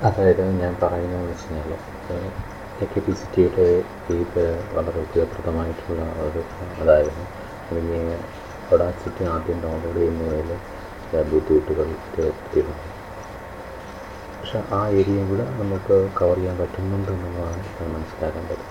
അതായത് ഞാൻ പറയുന്നതെന്ന് വെച്ച് കഴിഞ്ഞാൽ എ കെ പി സി ടിയുടെ ഇത് വളരെ ഉപയോഗപ്രദമായിട്ടുള്ള ഒരു അതായിരുന്നു. എനിക്ക് ഒഡാസിറ്റി ആദ്യം ഡൗൺലോഡ് ചെയ്യുന്നതിൽ ബുദ്ധിമുട്ടുകൾ എത്തിയിരുന്നു പക്ഷെ ആ ഏരിയയും കൂടെ നമുക്ക് കവർ ചെയ്യാൻ പറ്റുന്നുണ്ട് എന്നുള്ളതാണ് ഇപ്പോൾ മനസ്സിലാക്കേണ്ടത്